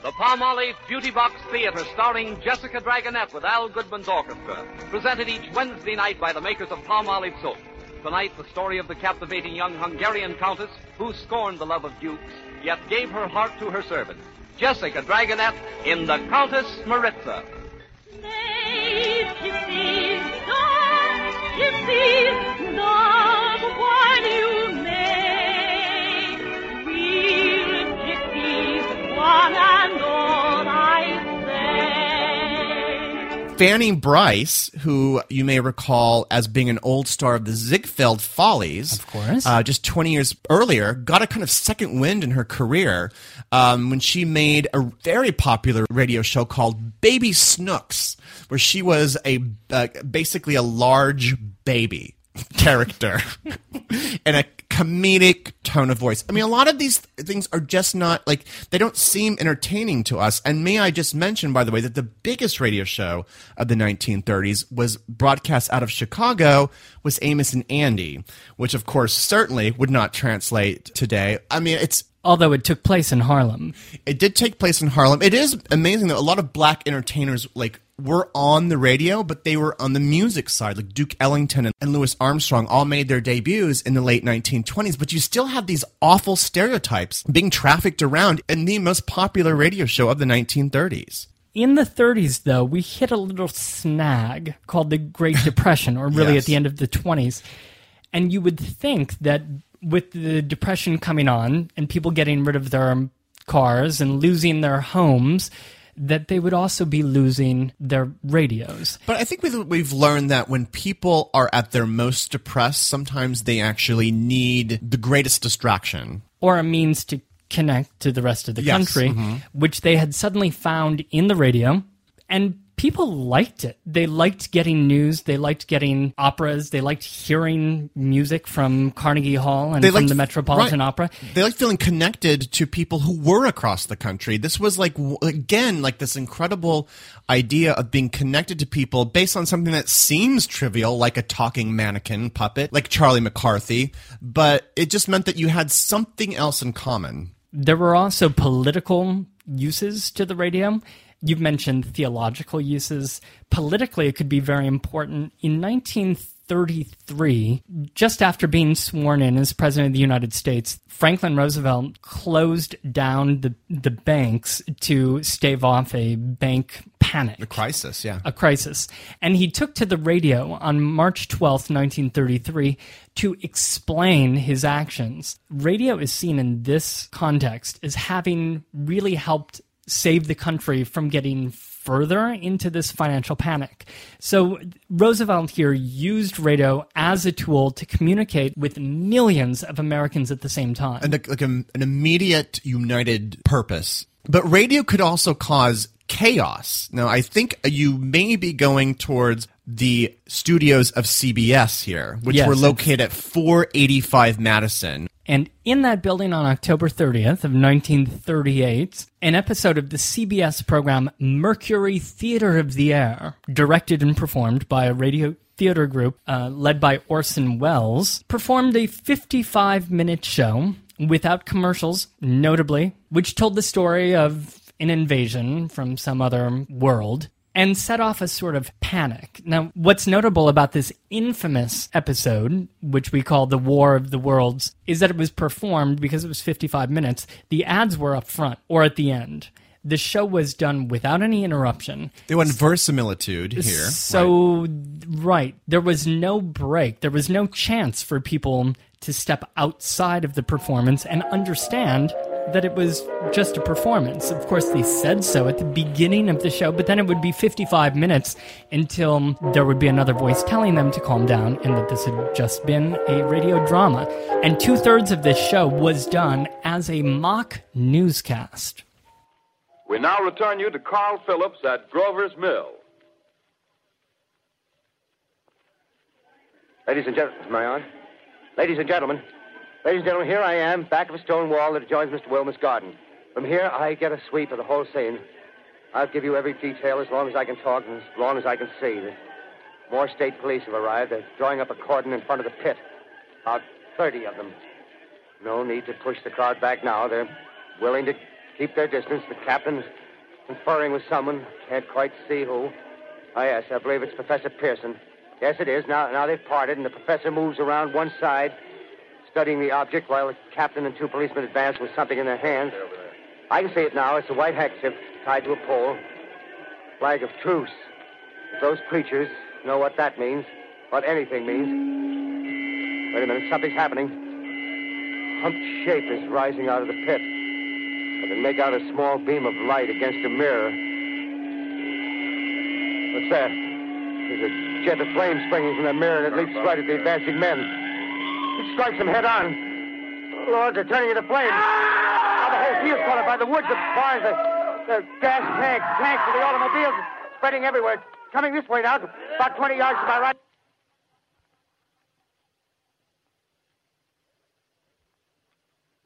The Palmolive Beauty Box Theater starring Jessica Dragonette with Al Goodman's orchestra. Presented each Wednesday night by the makers of Palmolive soap. Tonight, the story of the captivating young Hungarian countess who scorned the love of dukes, yet gave her heart to her servant. Jessica Dragonette in The Countess Maritza. Fanny Brice, who you may recall as being an old star of the Ziegfeld Follies, Of course. uh, just 20 years earlier, got a kind of second wind in her career um, when she made a very popular radio show called Baby Snooks, where she was a uh, basically a large baby character and a comedic tone of voice. I mean, a lot of these things are just not like they don't seem entertaining to us. And may I just mention, by the way, that the biggest radio show of the 1930s was broadcast out of Chicago was Amos and Andy, which of course certainly would not translate today. I mean, it's Although it took place in Harlem. it did take place in Harlem. It is amazing that a lot of black entertainers like were on the radio, but they were on the music side. Like Duke Ellington and, and Louis Armstrong all made their debuts in the late 1920s, but you still have these awful stereotypes being trafficked around in the most popular radio show of the 1930s. In the 30s, though, we hit a little snag called the Great Depression, or really Yes. at the end of the 20s. And you would think that with the Depression coming on and people getting rid of their cars and losing their homes, that they would also be losing their radios. But I think we've, we've learned that when people are at their most depressed, sometimes they actually need the greatest distraction. or a means to connect to the rest of the Yes, country, mhm. which they had suddenly found in the radio. And people liked it. They liked getting news. They liked getting operas. They liked hearing music from Carnegie Hall and They from liked- the Metropolitan right. Opera. They like feeling connected to people who were across the country. This was like again like this incredible idea of being connected to people based on something that seems trivial, like a talking mannequin puppet, like Charlie McCarthy, but it just meant that you had something else in common. There were also political uses to the radio. You've mentioned theological uses. Politically, it could be very important. In 1933, just after being sworn in as President of the United States, Franklin Roosevelt closed down the, the banks to stave off a bank panic. A crisis, yeah. A crisis. And he took to the radio on March 12th, 1933, to explain his actions. Radio is seen in this context as having really helped save the country from getting further into this financial panic. So Roosevelt here used radio as a tool to communicate with millions of Americans at the same time. and like, like a, an immediate united purpose. But radio could also cause chaos. Now, I think you may be going towards the studios of CBS here, which Yes, were located at 485 Madison. And in that building on October 30th of 1938, an episode of the CBS program Mercury Theater of the Air, directed and performed by a radio theater group uh, led by Orson Welles, performed a 55 minute show without commercials, notably, which told the story of an invasion from some other world and set off a sort of panic. Now, what's notable about this infamous episode, which we call the War of the Worlds, is that it was performed because it was 55 minutes. The ads were up front or at the end. The show was done without any interruption. They went verisimilitude here. So, right. There was no break. There was no chance for people to step outside of the performance and understand that it was just a performance. Of course, they said so at the beginning of the show, but then it would be 55 minutes until there would be another voice telling them to calm down and that this had just been a radio drama. And two thirds of this show was done as a mock newscast. We now return you to Carl Phillips at Grover's Mill. Ladies and gentlemen, am I? Ladies and gentlemen, ladies and gentlemen, here I am, back of a stone wall that adjoins Mr. Wilmuth's garden. From here, I get a sweep of the whole scene. I'll give you every detail as long as I can talk and as long as I can see. The more state police have arrived. They're drawing up a cordon in front of the pit. About 30 of them. No need to push the crowd back now. They're willing to keep their distance. The captain's conferring with someone. Can't quite see who. Oh, yes, I believe it's Professor Pearson. Yes, it is. Now, now they've parted, and the professor moves around one side, studying the object, while the captain and two policemen advance with something in their hands. I can see it now. It's a white handkerchief tied to a pole. Flag of truce. If those creatures know what that means, what anything means. Wait a minute, something's happening. Humped shape is rising out of the pit. I can make out a small beam of light against a mirror. What's that? There's a jet of flame springing from the mirror, and it leaps right at the advancing men. Strikes them head on. Lord, they're turning into flames. Now the whole field's caught up by the woods, the barns, the, the gas tanks, tanks for the automobiles, spreading everywhere. Coming this way now, about 20 yards to my right.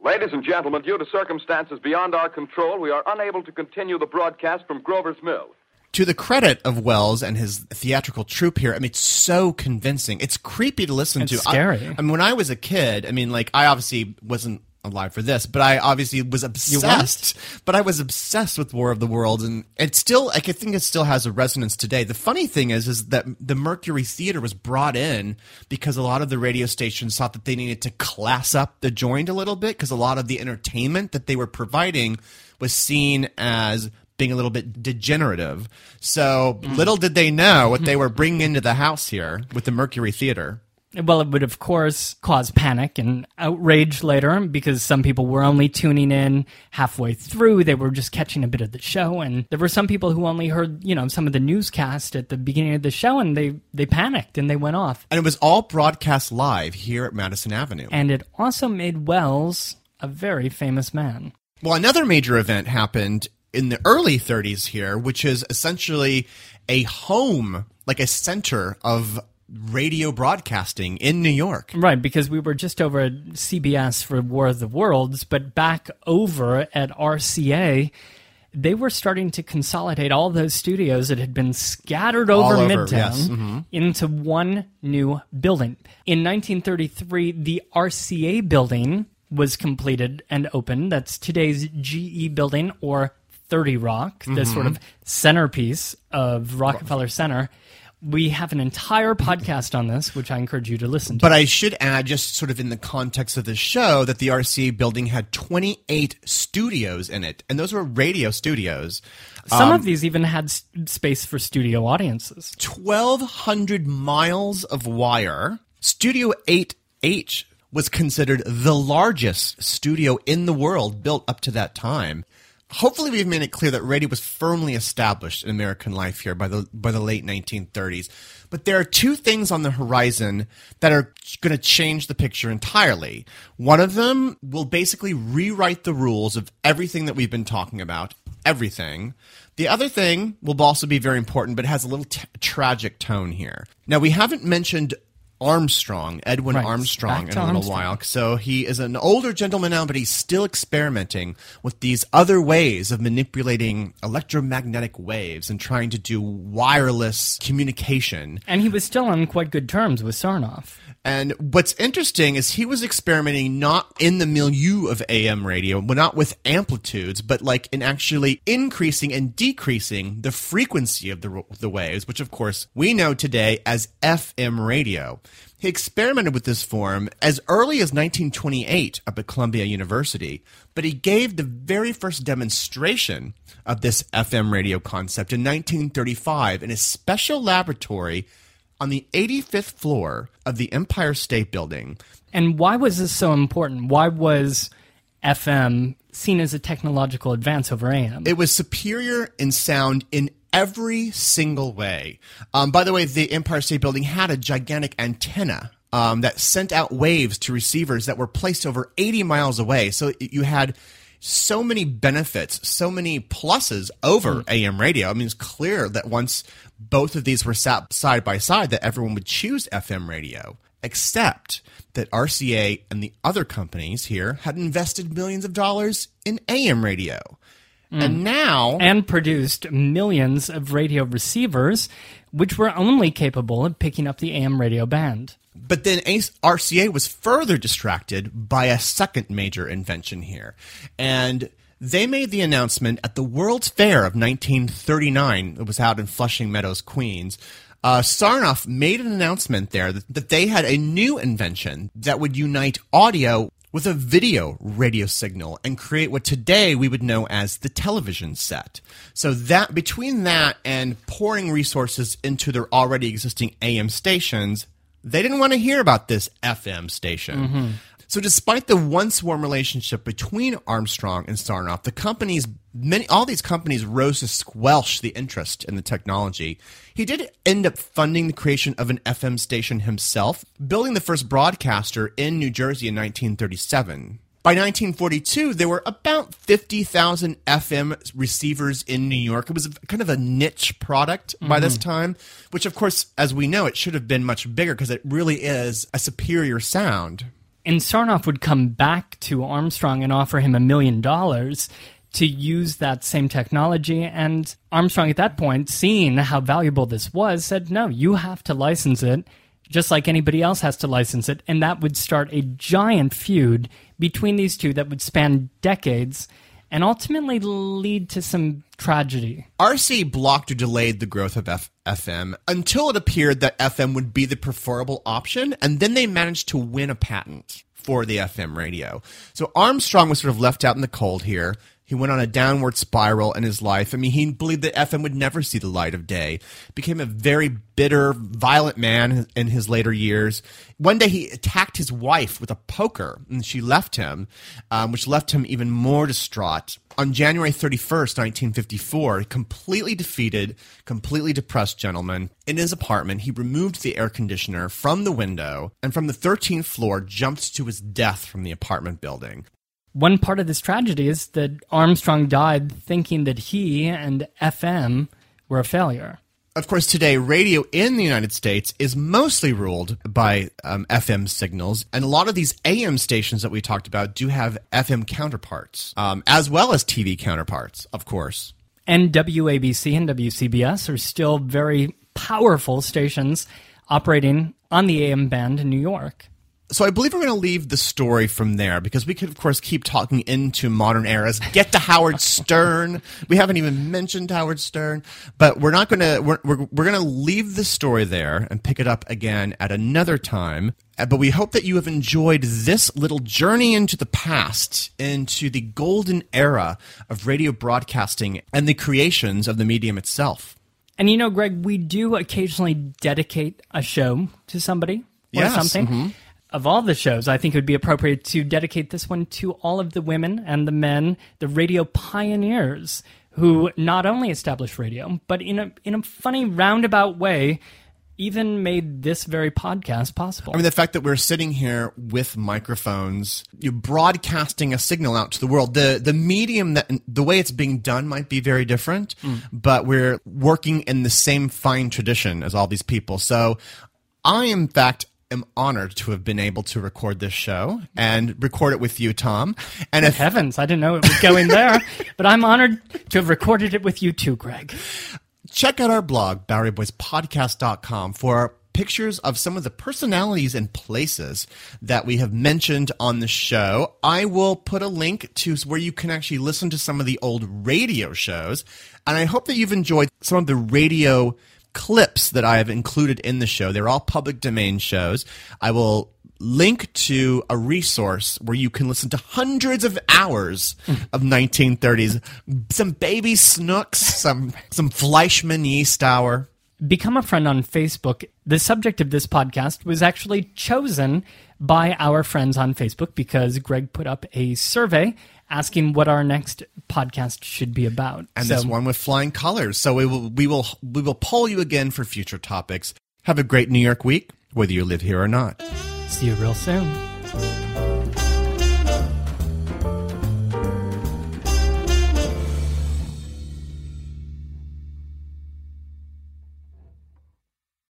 Ladies and gentlemen, due to circumstances beyond our control, we are unable to continue the broadcast from Grover's Mill. To the credit of Welles and his theatrical troupe here, I mean, it's so convincing. It's creepy to listen It's to. I- scary. I, mean, when I was a kid, I mean, like, I obviously wasn't alive for this, but I obviously was obsessed. But I was obsessed with War of the Worlds, and it still, like, I think it still has a resonance today. The funny thing is, is that the Mercury Theater was brought in because a lot of the radio stations thought that they needed to class up the joint a little bit because a lot of the entertainment that they were providing was seen as being a little bit degenerative. So little did they know what they were bringing into the house here with the Mercury Theater. Well, it would, of course, cause panic and outrage later because some people were only tuning in halfway through. They were just catching a bit of the show. And there were some people who only heard, you know, some of the newscast at the beginning of the show and they, they panicked and they went off. And it was all broadcast live here at Madison Avenue. And it also made Welles a very famous man. Well, another major event happened in the early 30s here, which is essentially a home, like a center of radio broadcasting in New York. Right, because we were just over at CBS for War of the Worlds, but back over at RCA, they were starting to consolidate all those studios that had been scattered over, over, Midtown yes. Mhm. into one new building. In 1933, the RCA building was completed and opened. That's today's GE building or 30 Rock, the Mhm. sort of centerpiece of Rockefeller Center. We have an entire podcast on this, which I encourage you to listen to. But I should add, just sort of in the context of the show, that the RCA building had 28 studios in it, and those were radio studios. Some Um, of these even had s- space for studio audiences. 1,200 miles of wire. Studio 8H was considered the largest studio in the world built up to that time. Hopefully, we've made it clear that radio was firmly established in American life here by the by the late 1930s. But there are two things on the horizon that are going to change the picture entirely. One of them will basically rewrite the rules of everything that we've been talking about, everything. The other thing will also be very important, but it has a little t- tragic tone here. Now, we haven't mentioned Armstrong, Edwin Right, Armstrong, in a little Armstrong. while. So he is an older gentleman now, but he's still experimenting with these other ways of manipulating electromagnetic waves and trying to do wireless communication. And he was still on quite good terms with Sarnoff. And what's interesting is he was experimenting not in the milieu of AM radio, not with amplitudes, but like in actually increasing and decreasing the frequency of the, the waves, which of course we know today as FM radio. He experimented with this form as early as 1928 up at Columbia University, but he gave the very first demonstration of this FM radio concept in 1935 in a special laboratory on the 85th floor of the Empire State Building. And why was this so important? Why was FM seen as a technological advance over AM? It was superior in sound in every single way. Um, by the way, the Empire State Building had a gigantic antenna. Um, that sent out waves to receivers that were placed over 80 miles away. So you had so many benefits, so many pluses over AM radio. I mean, it's clear that once both of these were sat side by side, that everyone would choose FM radio, except that RCA and the other companies here had invested millions of dollars in AM radio. And now, and produced millions of radio receivers, which were only capable of picking up the AM radio band. But then RCA was further distracted by a second major invention here. And they made the announcement at the World's Fair of 1939. It was out in Flushing Meadows, Queens. Uh, Sarnoff made an announcement there that, that they had a new invention that would unite audio with a video radio signal and create what today we would know as the television set. So that between that and pouring resources into their already existing AM stations, they didn't want to hear about this FM station. Mhm. So despite the once warm relationship between Armstrong and Sarnoff, the companies many all these companies rose to squelch the interest in the technology. He did end up funding the creation of an FM station himself, building the first broadcaster in New Jersey in 1937. By 1942, there were about 50,000 FM receivers in New York. It was kind of a niche product by this Mhm. time, which, of course, as we know, it should have been much bigger because it really is a superior sound. And Sarnoff would come back to Armstrong and offer him a million dollars to use that same technology. And Armstrong, at that point, seeing how valuable this was, said, No, you have to license it just like anybody else has to license it. And that would start a giant feud between these two that would span decades and ultimately lead to some tragedy. RC blocked or delayed the growth of F- FM until it appeared that FM would be the preferable option, and then they managed to win a patent for the FM radio. So Armstrong was sort of left out in the cold here. He went on a downward spiral in his life. I mean, he believed that FM would never see the light of day. Became a very bitter, violent man in his later years. One day he attacked his wife with a poker, and she left him, um, which left him even more distraught. On January 31st, 1954, completely defeated, completely depressed gentleman, in his apartment, he removed the air conditioner from the window and from the 13th floor jumped to his death from the apartment building one part of this tragedy is that Armstrong died thinking that he and FM were a failure. Of course, today, radio in the United States is mostly ruled by um, FM signals, and a lot of these AM stations that we talked about do have FM counterparts, um, as well as TV counterparts, of course. And WABC and WCBS are still very powerful stations operating on the AM band in New York so I believe we're going to leave the story from there because we could, of course, keep talking into modern eras. Get to Howard Stern. We haven't even mentioned Howard Stern, but we're not going to. We're we're, we're going to leave the story there and pick it up again at another time. Uh, but we hope that you have enjoyed this little journey into the past, into the golden era of radio broadcasting and the creations of the medium itself. And you know, Greg, we do occasionally dedicate a show to somebody or yes. something. Mm-hmm of all the shows, I think it would be appropriate to dedicate this one to all of the women and the men, the radio pioneers who not only established radio, but in a in a funny roundabout way, even made this very podcast possible. I mean, the fact that we're sitting here with microphones, you're broadcasting a signal out to the world. The the medium that the way it's being done might be very different, mm. but we're working in the same fine tradition as all these people. So, I in fact am honored to have been able to record this show and record it with you, Tom. And if heavens, I didn't know it was going there, but I'm honored to have recorded it with you too, Greg. Check out our blog, BoweryBoysPodcast.com, for pictures of some of the personalities and places that we have mentioned on the show. I will put a link to where you can actually listen to some of the old radio shows. And I hope that you've enjoyed some of the radio clips that I have included in the show. They're all public domain shows. I will link to a resource where you can listen to hundreds of hours of 1930s some baby snooks some some fleischmann yeast hour become a friend on facebook the subject of this podcast was actually chosen by our friends on facebook because greg put up a survey asking what our next podcast should be about. And so, this one with flying colors. So we will we will we will poll you again for future topics. Have a great New York week, whether you live here or not. See you real soon.